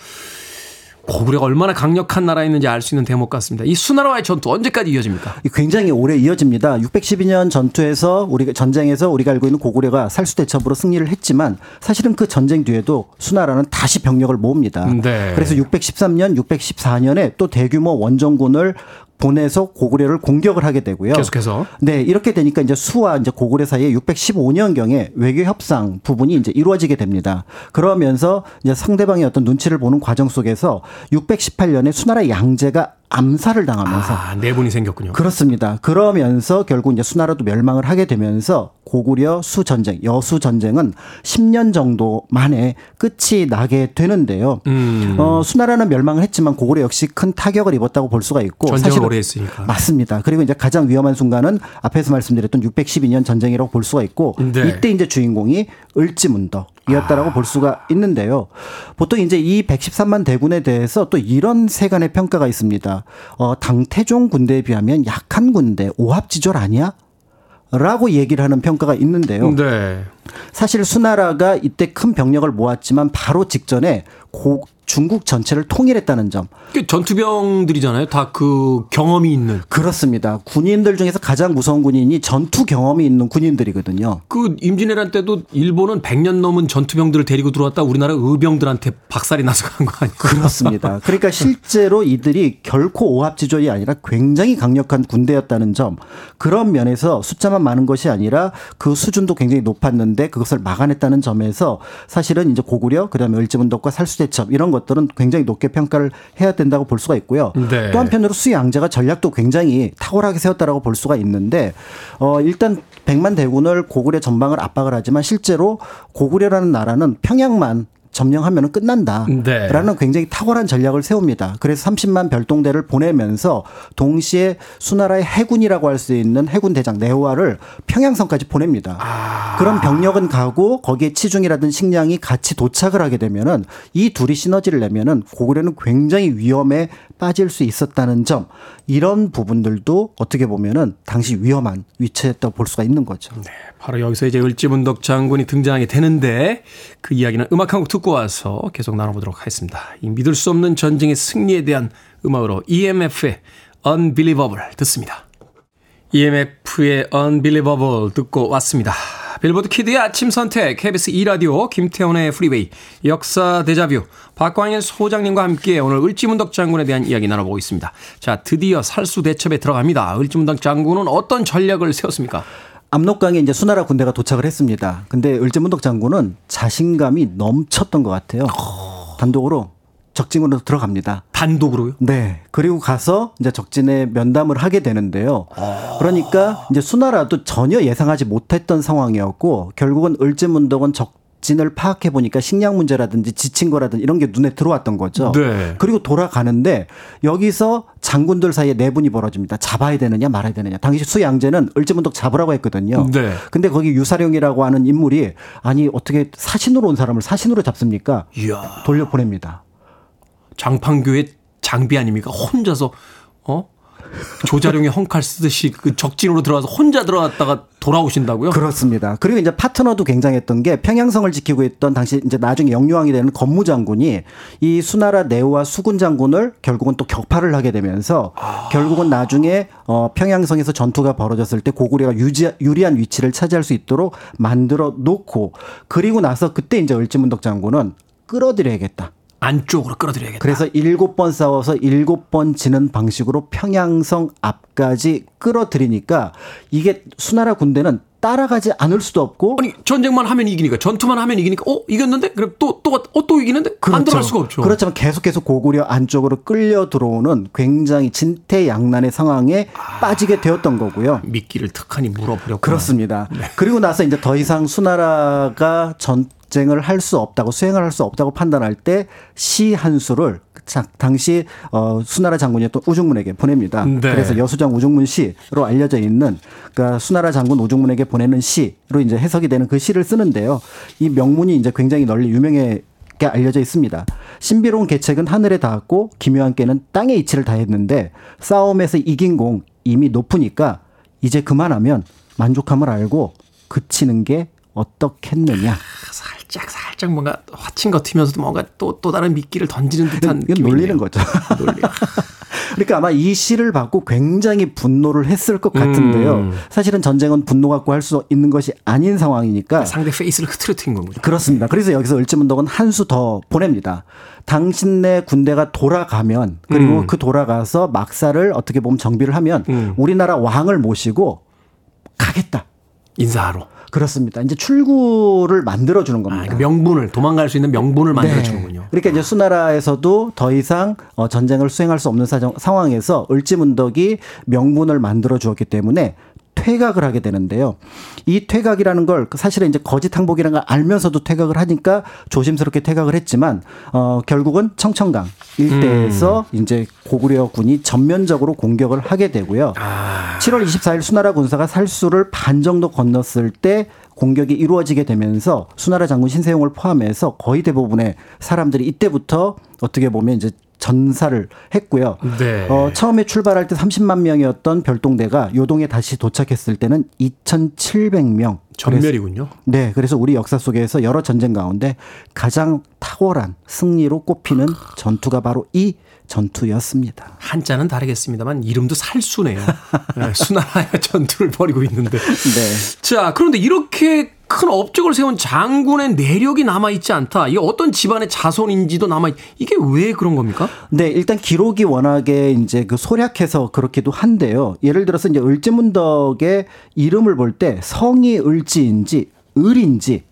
고구려가 얼마나 강력한 나라였는지 알 수 있는 대목 같습니다. 이 수나라와의 전투 언제까지 이어집니까? 굉장히 오래 이어집니다. 612년 전투에서 우리가 전쟁에서 우리가 알고 있는 고구려가 살수대첩으로 승리를 했지만 사실은 그 전쟁 뒤에도 수나라는 다시 병력을 모읍니다. 네. 그래서 613년, 614년에 또 대규모 원정군을 보내서 고구려를 공격을 하게 되고요. 계속해서. 네, 이렇게 되니까 이제 수와 이제 고구려 사이에 615년경에 외교 협상 부분이 이제 이루어지게 됩니다. 그러면서 이제 상대방의 어떤 눈치를 보는 과정 속에서 618년에 수나라 양제가 암살을 당하면서 아, 내분이 생겼군요. 그렇습니다. 그러면서 결국 이제 수나라도 멸망을 하게 되면서 고구려 수 전쟁, 여수 전쟁은 10년 정도 만에 끝이 나게 되는데요. 음. 어, 수나라는 멸망을 했지만 고구려 역시 큰 타격을 입었다고 볼 수가 있고 전쟁을 오래 했으니까. 맞습니다. 그리고 이제 가장 위험한 순간은 앞에서 말씀드렸던 612년 전쟁이라고 볼 수가 있고 네. 이때 이제 주인공이 을지문덕 이었다라고 볼 수가 있는데요. 보통 이제 이 113만 대군에 대해서 또 이런 세간의 평가가 있습니다. 어, 당태종 군대에 비하면 약한 군대, 오합지졸 아니야? 라고 얘기를 하는 평가가 있는데요. 네. 사실 수나라가 이때 큰 병력을 모았지만 바로 직전에 고, 중국 전체를 통일했다는 점. 그 전투병들이잖아요. 다 그 경험이 있는. 그렇습니다. 군인들 중에서 가장 무서운 군인이 전투 경험이 있는 군인들이거든요. 그 임진왜란 때도 일본은 100년 넘은 전투병들을 데리고 들어왔다 우리나라 의병들한테 박살이 나서 간 거 아니에요? 그렇습니다. 그러니까 실제로 이들이 결코 오합지졸이 아니라 굉장히 강력한 군대였다는 점. 그런 면에서 숫자만 많은 것이 아니라 그 수준도 굉장히 높았는데 그것을 막아냈다는 점에서 사실은 이제 고구려, 그다음에 을지문덕과 살수대첩 이런 것들은 굉장히 높게 평가를 해야 된다고 볼 수가 있고요. 네. 또 한편으로 수양제가 전략도 굉장히 탁월하게 세웠다라고 볼 수가 있는데 어 일단 백만 대군을 고구려 전방을 압박을 하지만 실제로 고구려라는 나라는 평양만 점령하면 끝난다. 네. 라는 굉장히 탁월한 전략을 세웁니다. 그래서 30만 별동대를 보내면서 동시에 수나라의 해군이라고 할 수 있는 해군 대장 네오아를 평양성까지 보냅니다. 그런 병력은 가고 거기에 치중이라든 식량이 같이 도착을 하게 되면은 이 둘이 시너지를 내면은 고구려는 굉장히 위험에 빠질 수 있었다는 점 이런 부분들도 어떻게 보면은 당시 위험한 위치였다고 볼 수가 있는 거죠. 바로 여기서 이제 을지문덕 장군이 등장하게 되는데 그 이야기는 음악 한곡 듣고 와서 계속 나눠보도록 하겠습니다. 이 믿을 수 없는 전쟁의 승리에 대한 음악으로 EMF의 Unbelievable 듣습니다. EMF의 Unbelievable 듣고 왔습니다. 빌보드 kid의 아침 선택, KBS 2라디오, 김태훈의 프리웨이, 역사 대자뷰, 박광일 소장님과 함께 오늘 을지문덕 장군에 대한 이야기 나눠보고 있습니다. 자, 드디어 살수 대첩에 들어갑니다. 을지문덕 장군은 어떤 전략을 세웠습니까? 압록강에 이제 수나라 군대가 도착을 했습니다. 근데 을지문덕 장군은 자신감이 넘쳤던 것 같아요. 단독으로 적진으로 들어갑니다. 단독으로요? 네. 그리고 가서 이제 적진에 면담을 하게 되는데요. 그러니까 이제 수나라도 전혀 예상하지 못했던 상황이었고 결국은 을지문덕은 적 진을 파악해 보니까 식량 문제라든지 지친 거라든지 이런 게 눈에 들어왔던 거죠. 네. 그리고 돌아가는데 여기서 장군들 사이에 내분이 벌어집니다. 잡아야 되느냐 말아야 되느냐. 당시 수양제는 을지문덕 잡으라고 했거든요. 네. 근데 거기 유사룡이라고 하는 인물이 아니 어떻게 사신으로 온 사람을 사신으로 잡습니까? 이야. 돌려보냅니다. 장판교의 장비 아닙니까? 혼자서 어 조자룡이 헝칼 쓰듯이 그 적진으로 들어가서 혼자 들어갔다가 돌아오신다고요? 그렇습니다. 그리고 이제 파트너도 굉장했던 게 평양성을 지키고 있던 당시 이제 나중에 영유왕이 되는 건무 장군이 이 수나라 네오와 수군 장군을 결국은 또 격파를 하게 되면서 결국은 나중에 어 평양성에서 전투가 벌어졌을 때 고구려가 유지, 유리한 위치를 차지할 수 있도록 만들어 놓고 그리고 나서 그때 이제 을지문덕 장군은 끌어들여야겠다. 안쪽으로 끌어들여야겠다. 그래서 일곱 번 싸워서 일곱 번 지는 방식으로 평양성 앞까지 끌어들이니까 이게 수나라 군대는 따라가지 않을 수도 없고 아니 전쟁만 하면 이기니까 전투만 하면 이기니까 어 이겼는데 그럼 또또어또 이기는데 안 들어갈 수가 없죠. 그렇지만 계속해서 고구려 안쪽으로 끌려 들어오는 굉장히 진퇴양난의 상황에 빠지게 되었던 거고요. 미끼를 탁하니 물어버렸고 그렇습니다. 그리고 나서 이제 더 이상 수나라가 전 쟁을 할 수 없다고 수행을 할 수 없다고 판단할 때 시 한 수를 자- 당시 어 수나라 장군이었던 우중문에게 보냅니다. 네. 그래서 여수장 우중문 시로 알려져 있는 그러니까 수나라 장군 우중문에게 보내는 시로 이제 해석이 되는 그 시를 쓰는데요. 이 명문이 이제 굉장히 널리 유명해 게 알려져 있습니다. 신비로운 계책은 하늘에 닿았고 기묘한께는 땅에 이치를 다했는데 싸움에서 이긴 공 이미 높으니까 이제 그만하면 만족함을 알고 그치는 게 어떻겠느냐. 살짝 살짝 뭔가 화친 것 튀면서도 뭔가 또 또 다른 미끼를 던지는 듯한 이건 놀리는. 거죠. 놀리. 그러니까 아마 이 시를 받고 굉장히 분노를 했을 것 같은데요. 음. 사실은 전쟁은 분노 갖고 할 수 있는 것이 아닌 상황이니까 상대 페이스를 흐트러뜨린 거군요. 그렇습니다. 그래서 여기서 을지문덕은 한 수 더 보냅니다. 당신네 군대가 돌아가면 그리고 음. 그 돌아가서 막사를 어떻게 보면 정비를 하면 음. 우리나라 왕을 모시고 가겠다. 인사하러. 그렇습니다. 이제 출구를 만들어 주는 겁니다. 아, 그 명분을 도망갈 수 있는 명분을 만들어 주는군요. 네. 그러니까 이제 수나라에서도 더 이상 어, 전쟁을 수행할 수 없는 사정, 상황에서 을지문덕이 명분을 만들어 주었기 때문에 퇴각을 하게 되는데요. 이 퇴각이라는 걸 사실은 이제 거짓 항복이라는 걸 알면서도 퇴각을 하니까 조심스럽게 퇴각을 했지만 어 결국은 청천강 일대에서 이제 고구려군이 전면적으로 공격을 하게 되고요. 7월 24일 수나라 군사가 살수를 반 정도 건넜을 때 공격이 이루어지게 되면서 수나라 장군 신세용을 포함해서 거의 대부분의 사람들이 이때부터 어떻게 보면 이제 전사를 했고요. 네. 어, 처음에 출발할 때 30만 명이었던 별동대가 요동에 다시 도착했을 때는 2,700명. 전멸이군요. 네, 그래서 우리 역사 속에서 여러 전쟁 가운데 가장 탁월한 승리로 꼽히는 전투가 바로 이 전투였습니다. 한자는 다르겠습니다만 이름도 살수네요. 네, 수나라의 전투를 벌이고 있는데. 네. 자, 그런데 이렇게 큰 업적을 세운 장군의 내력이 남아 있지 않다. 이게 어떤 집안의 자손인지도 남아있, 이게 왜 그런 겁니까? 네, 일단 기록이 워낙에 이제 그 소략해서 그렇기도 한데요. 예를 들어서 이제 을지문덕의 이름을 볼 때 성이 을지인지 을인지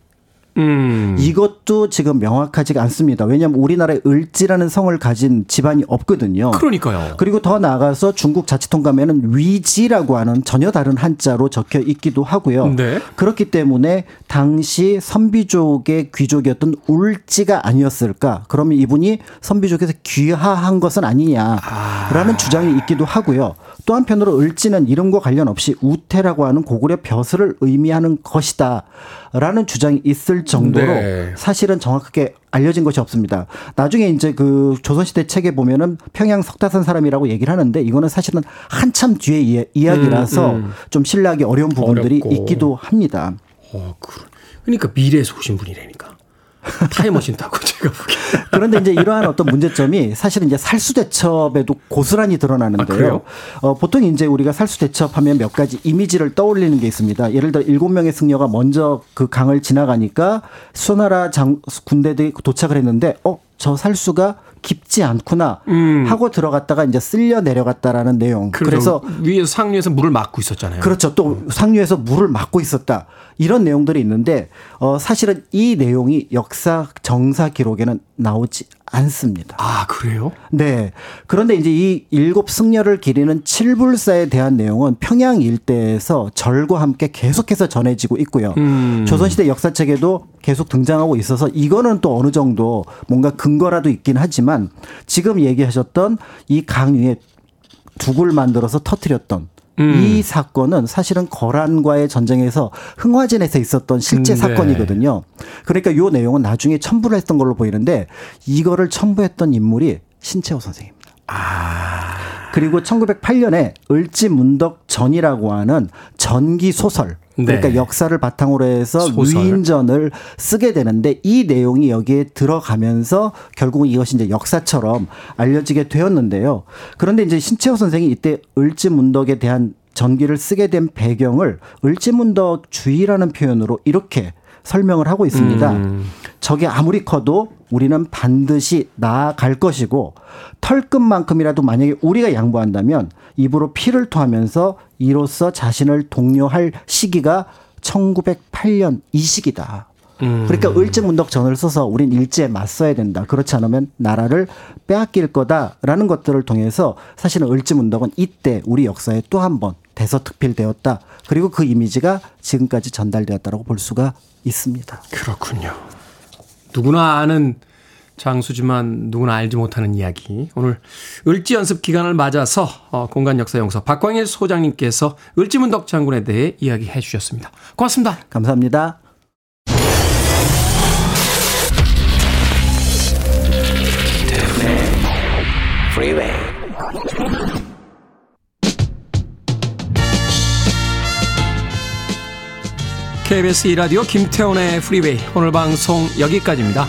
음. 이것도 지금 명확하지가 않습니다. 왜냐하면 우리나라에 을지라는 성을 가진 집안이 없거든요. 그러니까요. 그리고 더 나아가서 중국 자치통 가면은 위지라고 하는 전혀 다른 한자로 적혀 있기도 하고요. 네. 그렇기 때문에 당시 선비족의 귀족이었던 울지가 아니었을까? 그러면 이분이 선비족에서 귀화한 것은 아니냐라는 주장이 있기도 하고요. 또 한편으로 을지는 이름과 관련 없이 우태라고 하는 고구려 벼슬을 의미하는 것이다라는 주장이 있을 정도로 네. 사실은 정확하게 알려진 것이 없습니다. 나중에 이제 그 조선시대 책에 보면은 평양 석다산 사람이라고 얘기를 하는데 이거는 사실은 한참 뒤의 이야- 이야기라서 음, 음. 좀 신뢰하기 어려운 부분들이 어렵고. 있기도 합니다. 어, 그, 그러니까 미래에서 오신 분이라니까. 타임머신 타고 제가 보기에. 그런데 이제 이러한 어떤 문제점이 사실은 이제 살수대첩에도 고스란히 아, 드러나는데요. 그래요? 어, 보통 이제 우리가 살수대첩하면 몇 가지 이미지를 떠올리는 게 있습니다. 예를 들어 일곱 명의 승려가 먼저 그 강을 지나가니까 수나라 장 군대들이 도착을 했는데 어, 저 살수가 깊지 않구나 음. 하고 들어갔다가 이제 쓸려 내려갔다라는 내용. 그래서 그래서 위에서 상류에서 물을 막고 있었잖아요. 그렇죠. 또 상류에서 물을 막고 있었다. 이런 내용들이 있는데 어 사실은 이 내용이 역사 정사 기록에는 나오지 않습니다. 아, 그래요? 네. 그런데 이제 이 일곱 승려를 기리는 칠불사에 대한 내용은 평양 일대에서 절과 함께 계속해서 전해지고 있고요. 음. 조선시대 역사책에도 계속 등장하고 있어서 이거는 또 어느 정도 뭔가 근거라도 있긴 하지만 지금 얘기하셨던 이강 위에 두굴 만들어서 터트렸던 음. 이 사건은 사실은 거란과의 전쟁에서 흥화진에서 있었던 실제 음, 네. 사건이거든요. 그러니까 요 내용은 나중에 첨부를 했던 걸로 보이는데 이거를 첨부했던 인물이 신채호 선생입니다. 아. 그리고 1908년에 을지 문덕 전이라고 하는 전기 소설 그러니까 네. 역사를 바탕으로 해서 소설. 위인전을 쓰게 되는데 이 내용이 여기에 들어가면서 결국은 이것이 이제 역사처럼 알려지게 되었는데요. 그런데 이제 신채호 선생이 이때 을지 문덕에 대한 전기를 쓰게 된 배경을 을지문덕 주의라는 표현으로 이렇게 설명을 하고 있습니다. 음. 적이 아무리 커도 우리는 반드시 나아갈 것이고 털끝만큼이라도 만약에 우리가 양보한다면 입으로 피를 토하면서 이로써 자신을 독려할 시기가 1908년 이 시기다. 음. 그러니까 을지문덕 전을 써서 우린 일제에 맞서야 된다. 그렇지 않으면 나라를 빼앗길 거다라는 것들을 통해서 사실은 을지문덕은 이때 우리 역사에 또 한 번 대서특필되었다. 그리고 그 이미지가 지금까지 전달되었다고 볼 수가 있습니다. 그렇군요. 누구나 아는 장수지만 누구나 알지 못하는 이야기. 오늘 을지 연습 기간을 맞아서 어, 공간 역사 용서 박광일 소장님께서 을지문덕 장군에 대해 이야기해 주셨습니다. 고맙습니다. 감사합니다. Freeway. KBS 2라디오 김태훈의 프리웨이 오늘 방송 여기까지입니다.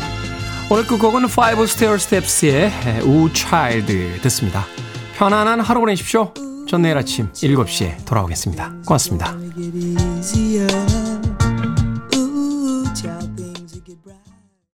오늘 끝곡은 Five Stair Steps의 우 차일드 듣습니다. 편안한 하루 보내십시오. 전 내일 아침 7시에 돌아오겠습니다. 고맙습니다.